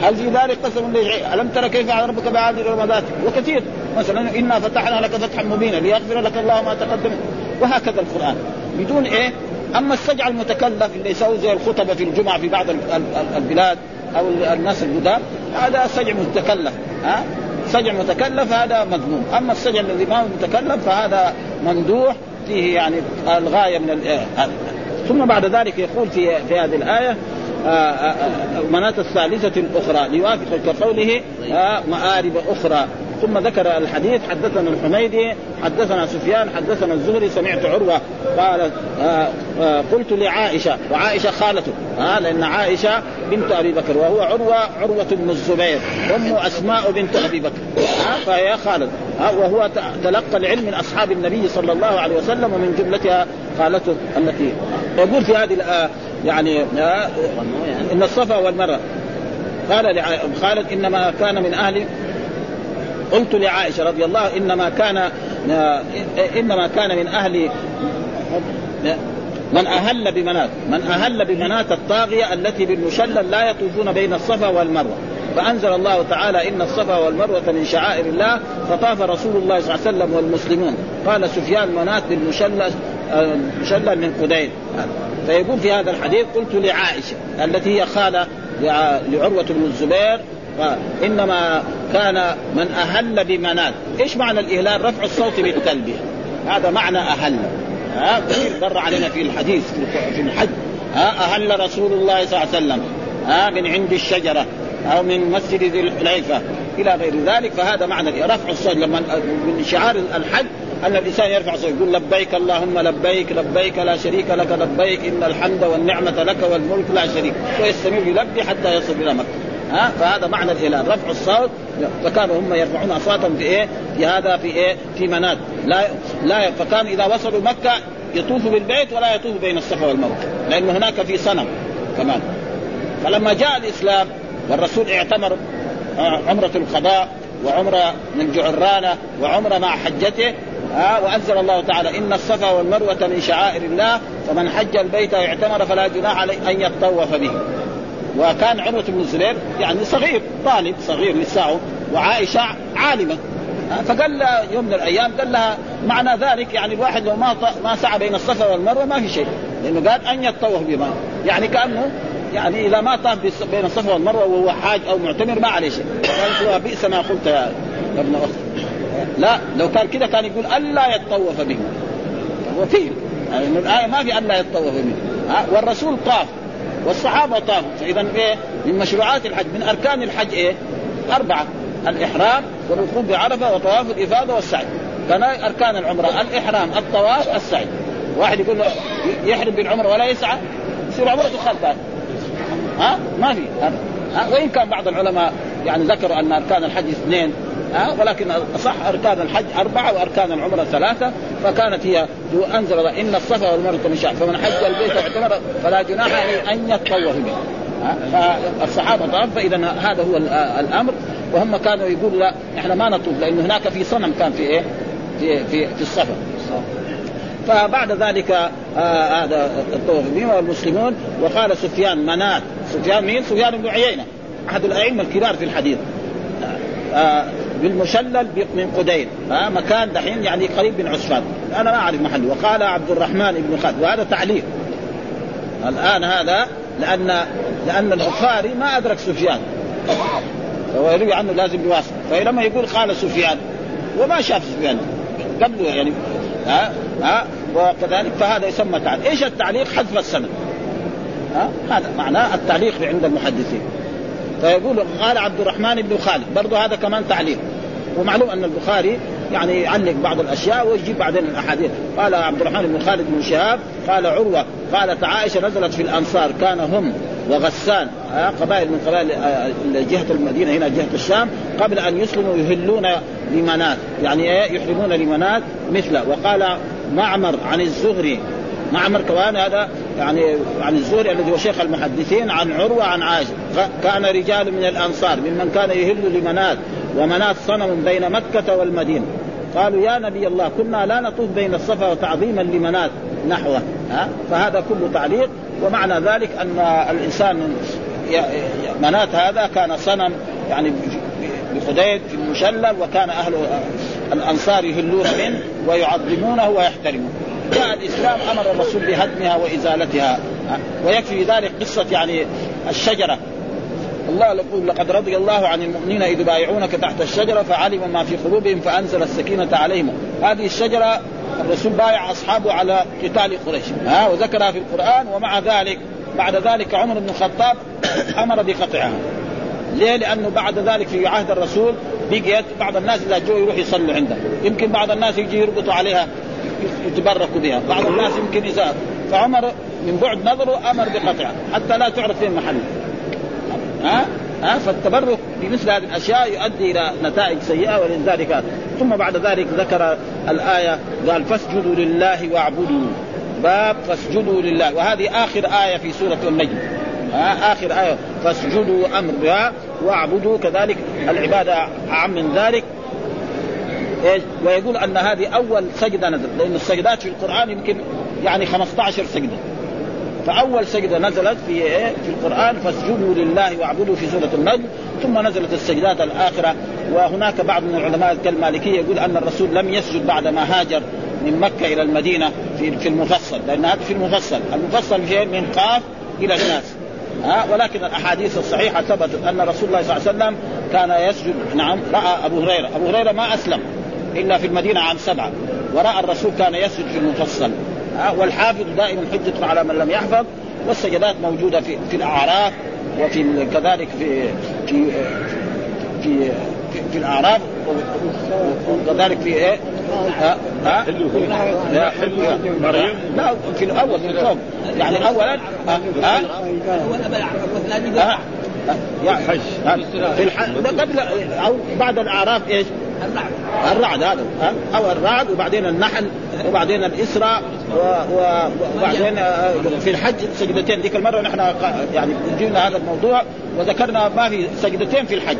هل في ذلك قسم ألم ترى كيف فعل ربك بعاد الرمضات وكثير. مثلا إنا فتحنا لك فتحا مبينا ليغفر لك الله ما تقدم. وهكذا القرآن. بدون إيه؟ أما السجع المتكلف اللي يسوي زي الخطبه في الجمعة في بعض البلاد أو الناس الهدى هذا سجع متكلف ها؟ سجع متكلف هذا مذموم. أما السجع الذي ما هو متكلف فهذا ممدوح فيه يعني الغاية من هذا ثم بعد ذلك يقول في في هذه الآية آه، آه، آه، مناة الثالثة الأخرى ليوافق كقوله مآرب أخرى. ثم ذكر الحديث حدثنا الحميدي حدثنا سفيان حدثنا الزهري سمعت عروة قال آه آه قلت لعائشة وعائشة خالته آه لأن عائشة بنت أبي بكر وهو عروة عروة بن الزبير أم أسماء بنت أبي بكر آه فهي خالد آه وهو تلقى العلم من أصحاب النبي صلى الله عليه وسلم ومن جملتها خالته التي يقول في هذه آه يعني إن الصفا والمروة قال خالد إنما كان من أهل قلت لعائشة رضي الله إنما كان إنما كان من أهل من أهل بمنات من أهل بمنات الطاغية التي بالمشلل لا يطوفون بين الصفا والمروة. فأنزل الله تعالى إن الصفا والمروة من شعائر الله فطاف رسول الله صلى الله عليه وسلم والمسلمون. قال سفيان منات بالمشلل مشلل من قدين فيقول في هذا الحديث قلت لعائشة التي هي خالة لعروة بن الزبير إنما كان من أهل بمنات، إيش معنى الإهلال؟ رفع الصوت بالتلبية. هذا معنى أهل. ها كثير مر علينا في الحديث في الحج. ها أهل رسول الله صلى الله عليه وسلم. ها من عند الشجرة أو من مسجد ذي الحليفة إلى غير ذلك. فهذا معنى رفع الصوت. لما من شعار الحج أن الإنسان يرفع صوته يقول لبيك اللهم لبيك لبيك لا شريك لك لبيك إن الحمد والنعمة لك والملك لا شريك. ويستمر يلبي حتى يصل إلى مكة. ها؟ فهذا معنى الاعلان رفع الصوت فكانوا هم يرفعون أصواتهم في إيه؟ في هذا في إيه؟ في منات. لا لا فكان إذا وصلوا مكة يطوفوا بالبيت ولا يطوفوا بين الصفا والمروه لأن هناك في صنم كمان. فلما جاء الإسلام والرسول اعتمر آه، عمرة القضاء وعمرة من جعرانه وعمرة مع حجته ها وأنزل الله تعالى إن الصفا والمروة من شعائر الله فمن حج البيت واعتمر فلا جناح عليه أن يطوف به. وكان عروة بن الزبير يعني صغير طالب صغير لساعه وعائشة عالمة. فقال يوم من الأيام قال لها معنى ذلك يعني الواحد لو ما ما سعى بين الصفا والمروة ما في شيء لأنه قال أن يتطوف بما يعني كأنه يعني إذا ما طاف بين الصفا والمروة وهو حاج أو معتمر ما عليه شيء. قالت بئس ما قلت يا ابن اخت لا لو كان كذا كان يقول ألا يتطوف به. هو فيه يعني الآية ما في ألا يتطوف به. والرسول طاف. والصحابة طافوا فاذا إيه؟ من مشروعات الحج من أركان الحج إيه؟ أربعة. الإحرام والوقوف بعرفة وطواف الإفاضة والسعي. كان أركان العمرة الإحرام الطواف السعي. واحد يقول له يحرم بالعمرة ولا يسعى؟ يصير عمرته خلفان ها؟ ما في. ها؟ وإن كان بعض العلماء يعني ذكروا أن أركان الحج اثنين ها ولكن صح أركان الحج أربعة وأركان العمرة ثلاثة فكانت هي أنزل إن الصفا والمروة من شعب فمن حج البيت واعتمر فلا جناح عليه أن يتطوف به. فالصحابة طاف فإذا هذا هو الأمر. وهم كانوا يقولوا لا إحنا ما نطوف لأن هناك في صنم كان في إيه؟ في في في الصفا. فبعد ذلك آه هذا الطوف بهم والمسلمون. وقال سفيان منات. سفيان مين؟ سفيان بن عيينة أحد الأئمة الكبار في الحديث. آه بالمشلل من قدين آه مكان دحين يعني قريب من عسفان أنا ما أعرف محله. وقال عبد الرحمن بن خالد. وهذا تعليق. الآن هذا لأن لأن البخاري ما أدرك سفيان. فهو يروي عنه لازم بواسطه فلما يقول قال سفيان وما شاف سفيان. قبله يعني ها ها وكذلك فهذا يسمى تعليق، إيش التعليق؟ حذف السند. ها هذا معناه التعليق عند المحدثين. فيقول قال عبد الرحمن بن خالد برضه هذا كمان تعليق. ومعلوم أن البخاري يعني يعلق بعض الأشياء ويجيب بعدين الأحاديث. قال عبد الرحمن بن خالد بن شهاب قال عروة قالت عائشة نزلت في الأنصار كان هم وغسان قبائل من قبائل جهة المدينة هنا جهة الشام قبل أن يسلموا يهلون لمنات يعني إيه؟ يحرمون لمنات مثله. وقال معمر عن الزهري معمر كمان هذا يعني عن الزهري الذي هو شيخ المحدثين عن عروة عن عائشه كان رجال من الأنصار ممن كان يهل لمنات ومنات صنم بين مكة والمدينة. قالوا يا نبي الله كنا لا نطوف بين الصفا وتعظيما لمنات نحوه ها؟ فهذا كله تعليق. ومعنى ذلك أن الإنسان منات هذا كان صنم يعني بخديد في المشلل وكان أهل الأنصار يهلون منه ويعظمونه ويحترمونه. جاء الاسلام أمر الرسول بهدمها وإزالتها. ويكفي ذلك قصة يعني الشجرة. الله يقول لقد رضي الله عن المؤمنين إذ يبايعونك تحت الشجرة فعلم ما في قلوبهم فأنزل السكينة عليهم. هذه الشجرة الرسول بايع أصحابه على قتال قريش. ها وذكرها في القرآن ومع ذلك بعد ذلك عمر بن الخطاب أمر بقطعها. ليه؟ لأنه بعد ذلك في عهد الرسول بقيت بعض الناس إذا جو يروح يصلوا عنده، يمكن بعض الناس يجي يربطوا عليها يتبركوا بها، بعض الناس يمكن إذا فعمر من بعد نظره أمر بقطعها حتى لا تعرف فين محله. ها؟ ها؟ فالتبرك بمثل هذه الأشياء يؤدي إلى نتائج سيئة ولذلك. ثم بعد ذلك ذكر الآية قال فاسجدوا لله واعبدوا. باب فاسجدوا لله. وهذه آخر آية في سورة النجم. ها؟ آخر آية فاسجدوا أمر بها واعبدوا. كذلك العبادة أعم من ذلك. إيش؟ ويقول أن هذه أول سجدة نزل لأن السجدات في القرآن يمكن يعني 15 سجدة. فأول سجدة نزلت في إيه؟ في القرآن فاسجدوا لله واعبدوا في سورة النجم ثم نزلت السجدات الآخرة. وهناك بعض من العلماء كالمالكية يقول أن الرسول لم يسجد بعد ما هاجر من مكة إلى المدينة في في المفصل لأن هذا في المفصل. المفصل في من قاف إلى الناس. ها؟ ولكن الأحاديث الصحيحة ثبتت أن رسول الله صلى الله عليه وسلم كان يسجد. نعم. رأى أبو هريرة. أبو هريرة ما أسلم. إلا في المدينة عام سبعة وراى الرسول كان يسجد في المفصل والحافظ دائما حجة على من لم يحفظ والسجدات موجودة في في الأعراف وفي كذلك في في في في, في الأعراف وكذلك في إيه؟ ها ها لا مريم لا في الأول في الفوق يعني أولا ها ها في الحج قبل أو بعد الأعراف إيش؟ الرعد هذا أو الرعد وبعدين النحل وبعدين الاسراء وبعدين آه، في الحج سجدتين. ذيك المرة نحن يعني جبنا هذا الموضوع وذكرنا ما في سجدتين في الحج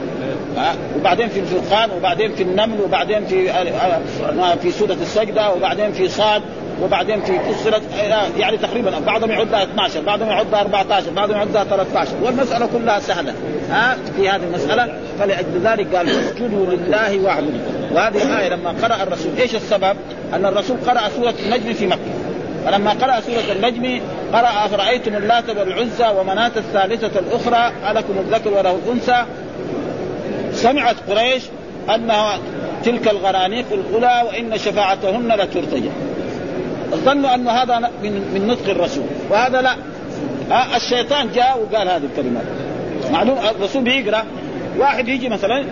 وبعدين في الفرقان وبعدين في النمل وبعدين في آه، في سورة السجدة وبعدين في صاد وبعدين في فصلت يعني تقريبا بعضهم يعدها 12 بعضهم يعدها 14 بعضهم يعدها 13 والمسألة كلها سهلة. ها في هذه المسألة. فلأجل ذلك قال اسجدوا لله واعبدوا وهذه الآية لما قرأ الرسول إيش السبب؟ أن الرسول قرأ سورة النجم في مكة. فلما قرأ سورة النجم قرأ أفرأيتم اللات والعزى ومناة الثالثة الأخرى ألكم الذكر وله الأنثى. سمعت قريش أنها تلك الغرانيق الأولى وإن شفاعتهن لترتجى ظنوا أن هذا من من نطق الرسول. وهذا لا. الشيطان جاء وقال هذه الكلمات معلوم؟ الرسول بيقرأ. واحد يجي مثلا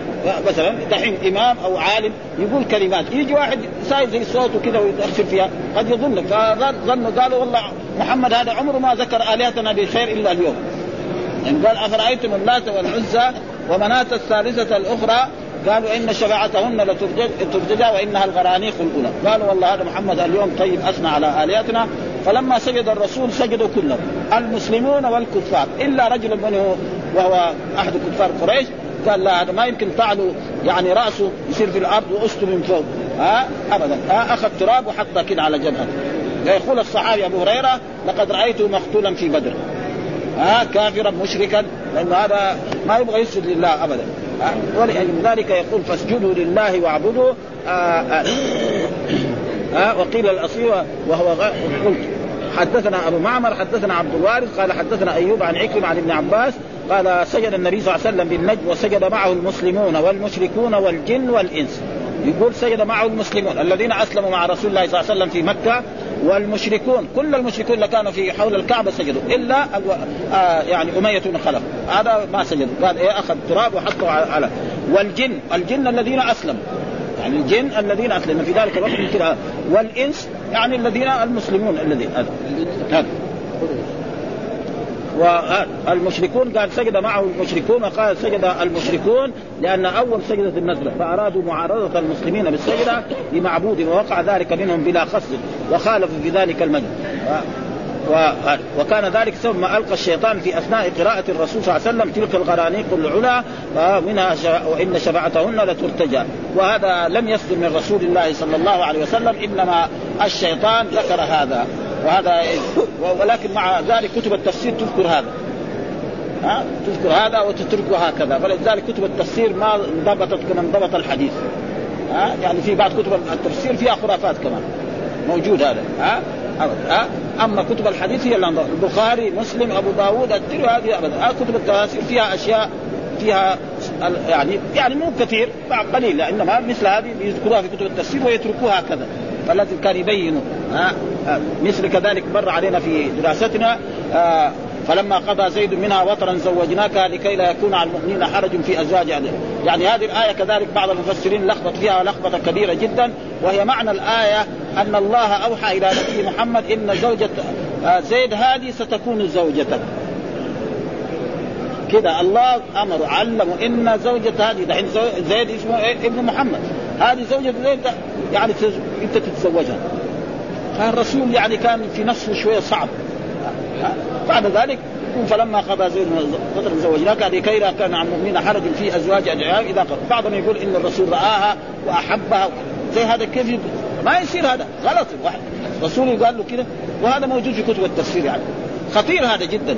مثلا دحين إمام أو عالم يقول كلمات. يجي واحد سايد زي صوته كذا ويتاثر فيها. قد يظن فظنوا قالوا والله محمد هذا عمره ما ذكر آلهتنا بخير إلا اليوم. يعني قال أفرأيتم اللات والعزى ومناة الثالثة الأخرى قالوا إن شفاعتهن لترتجى وإنها الغرانيق الأولى. قالوا والله هذا محمد اليوم طيب أثنى على آلهتنا. فلما سجد الرسول سجدوا كلهم المسلمون والكفار. إلا رجل منه وهو أحد كفار قريش قال لا هذا ما يمكن طعنه يعني رأسه يصير في الأرض وأسته من فوق. ها؟ ابدا. ها؟ أخذ تراب وحطه كده على جبهته يقول الصحابي أبو هريرة لقد رأيته مقتولا في بدر. ها؟ كافرا مشركا لأنه هذا ما يبغى يسجد لله ابدا. ولذلك يقول فاسجدوا لله واعبدوا آه آه آه وقيل الأصيل وهو قلت. حدثنا أبو معمر حدثنا عبد الوارث قال حدثنا أيوب عن عكرمة عن ابن عباس قال سجد النبي صلى الله عليه وسلم بالنجم وسجد معه المسلمون والمشركون والجن والإنس. يقول سجد معه المسلمون الذين أسلموا مع رسول الله صلى الله عليه وسلم في مكة والمشركون كل المشركون اللي كانوا في حول الكعبة سجدوا إلا آه يعني أمية بن خلف. هذا ما سجد قال إيه أخذ تراب وحطه على والجن الجن الذين أسلموا. يعني الجن الذين أسلموا. في ذلك الوقت والإنس يعني الذين المسلمون الذين هذا. والمشركون قال سجد معه المشركون وقال سجد المشركون لأن أول سجدة النزله فأرادوا معارضة المسلمين بالسجدة لمعبود ووقع ذلك منهم بلا قصد وخالفوا في ذلك المجد و... وكان ذلك ما ألقى الشيطان في أثناء قراءة الرسول صلى الله عليه وسلم تلك الغرانيق العلا ومنها. وإن شفاعتهن لترتجى وهذا لم يصدر من رسول الله صلى الله عليه وسلم إنما الشيطان ذكر هذا وهذا ولكن مع ذلك كتب التفسير تذكر هذا. ها؟ تذكر هذا وتتركه هكذا. فلذلك كتب التفسير ما انضبطت كما انضبط الحديث. ها؟ يعني في بعض كتب التفسير فيها خرافات كمان. موجود هذا. ها؟ ها؟ أما كتب الحديث هي البخاري مسلم أبو داوود الترمذي هذه أبدا. كتب التفاسير فيها أشياء فيها يعني يعني مو كثير قليل انما مثل هذه يذكروها في كتب التفسير ويتركوها هكذا. فالذي كان يبينوا ها؟ مثل كذلك مر علينا في دراستنا آه فلما قضى زيد منها وطرا زوجناك لكي لا يكون على المؤمنين حرج في أزواج يعني هذه الآية كذلك بعض المفسرين لخبط فيها لخبطة كبيرة جدا وهي معنى الآية أن الله أوحى إلى نبي محمد إن زوجة آه، زيد هذه ستكون زوجتك. كذا الله أمر علمه إن زوجة هذه دحين زيد اسمه إيه؟ ابن محمد. هذه زوجة زيد يعني انت تتزوجها. فالرسول يعني كان في نفسه شوية صعب. بعد ذلك فلما قضى زيد فترة زوجناك لكي لا كان عن المؤمنين حرج في أزواج ادعيائهم إذا قضى بعضهم يقول إن الرسول رآها وأحبها. زي هذا كيف ما يصير هذا. غلط. واحد. رسول قال له كذا وهذا موجود في كتب التفسير يعني. خطير هذا جدا.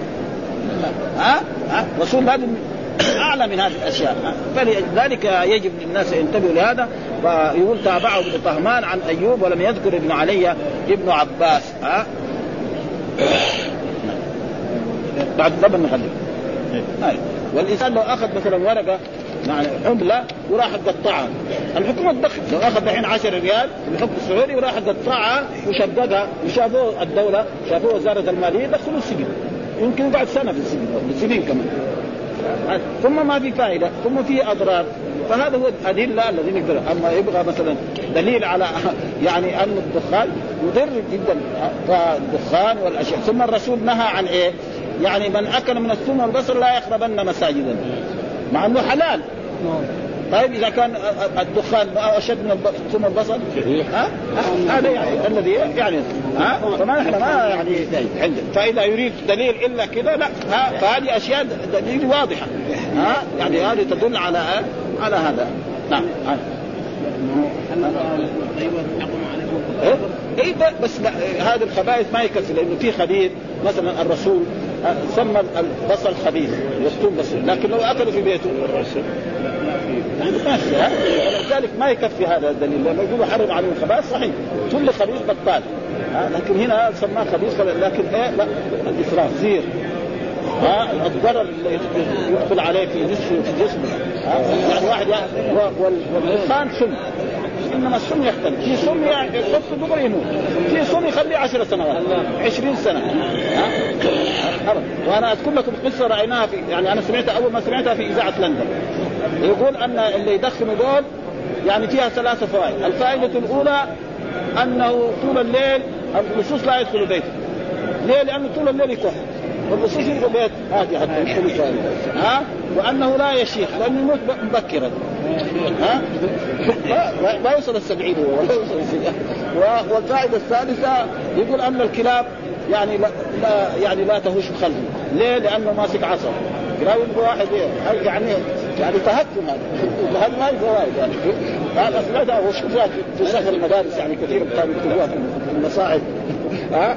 ها؟ ها؟ رسول لازم أعلى من هذه الأشياء. فلذلك يجب للناس ينتبهوا لهذا. فيقول تابعه ابن طهمان عن أيوب ولم يذكر ابن علي ابن عباس. ها؟ بعد لبن نخليه والإنسان لو أخذ مثلا ورقة يعني عمله وراح قطعها. الحكومة تدخل. لو أخذ الحين 10 ريال الحكم السعودي وراح قطعها وشققها وشافوه الدولة شافوه وزارة المالية دخلوا السجن. يمكن بعد سنة في السجن سنين كمان. ثم ما في فائدة ثم في أضرار. فهذا هو الأدلة الذي نقدر أما يبغى مثلا دليل على يعني أن الدخان مضر جدا. فالدخان والأشياء. ثم الرسول نهى عن إيه؟ يعني من أكل من الثوم والبصر لا يقربن مساجدا. مع إنه حلال. طيب إذا كان الدخان أشد من ثم البصر؟ ها؟ هذا يعني الذي يعني ها؟ فما نحن ما يعني فإذا يريد دليل إلا كذا لا ها؟ فهذه أشياء دليل واضحة ها؟ يعني هذه تدل على على هذا. نعم إيه, إيه بس هذه الخبائث ما يكفي لأنه في خبيث مثلا الرسول سمى البصل خبيث والثوم بس لكن لو أكلوا في بيته. يعني ولذلك ما يكفي هذا الدليل لما يقولوا حرم عليهم الخبائث صحيح. كل خبيث بطال. لكن هنا سماه خبيث لكن إيه؟ لا الإسراف زير. ها الضرر اللي يدخل عليه في جسمه في جسمه. يعني واحد والدخان سم. إنما السم يختلف. في سم يحط دغري يموت. في سم يخليه عشر سنوات عشرين سنة. ها؟ وأنا أذكر لكم قصة رأيناها في يعني أنا سمعتها أول ما سمعتها في إذاعة لندن. يقول أن اللي يدخنوا دول يعني فيها ثلاثة فوائد. الفائدة الأولى أنه طول الليل اللصوص لا يدخل بيته. ليه؟ لأنه طول الليل يكح. واللصوص يبقى بيت هذه حتى ها؟ وأنه لا يشيخ لأنه يموت مبكرا. ها؟ ما يوصل السبعين هو ولا يوصل السبعين. والفائده الثالثة يقول أن الكلاب يعني لا, لا يعني لا تهش خلفه ليه؟ لأنه ماسك عصا. لا يبقى واحد يعني يعني تهكم هذا. هذا ما فوائد يعني؟ هذا سمعتها وشوفها في سفر المدارس يعني كثير كانوا يكتبوها في المصاعد ها؟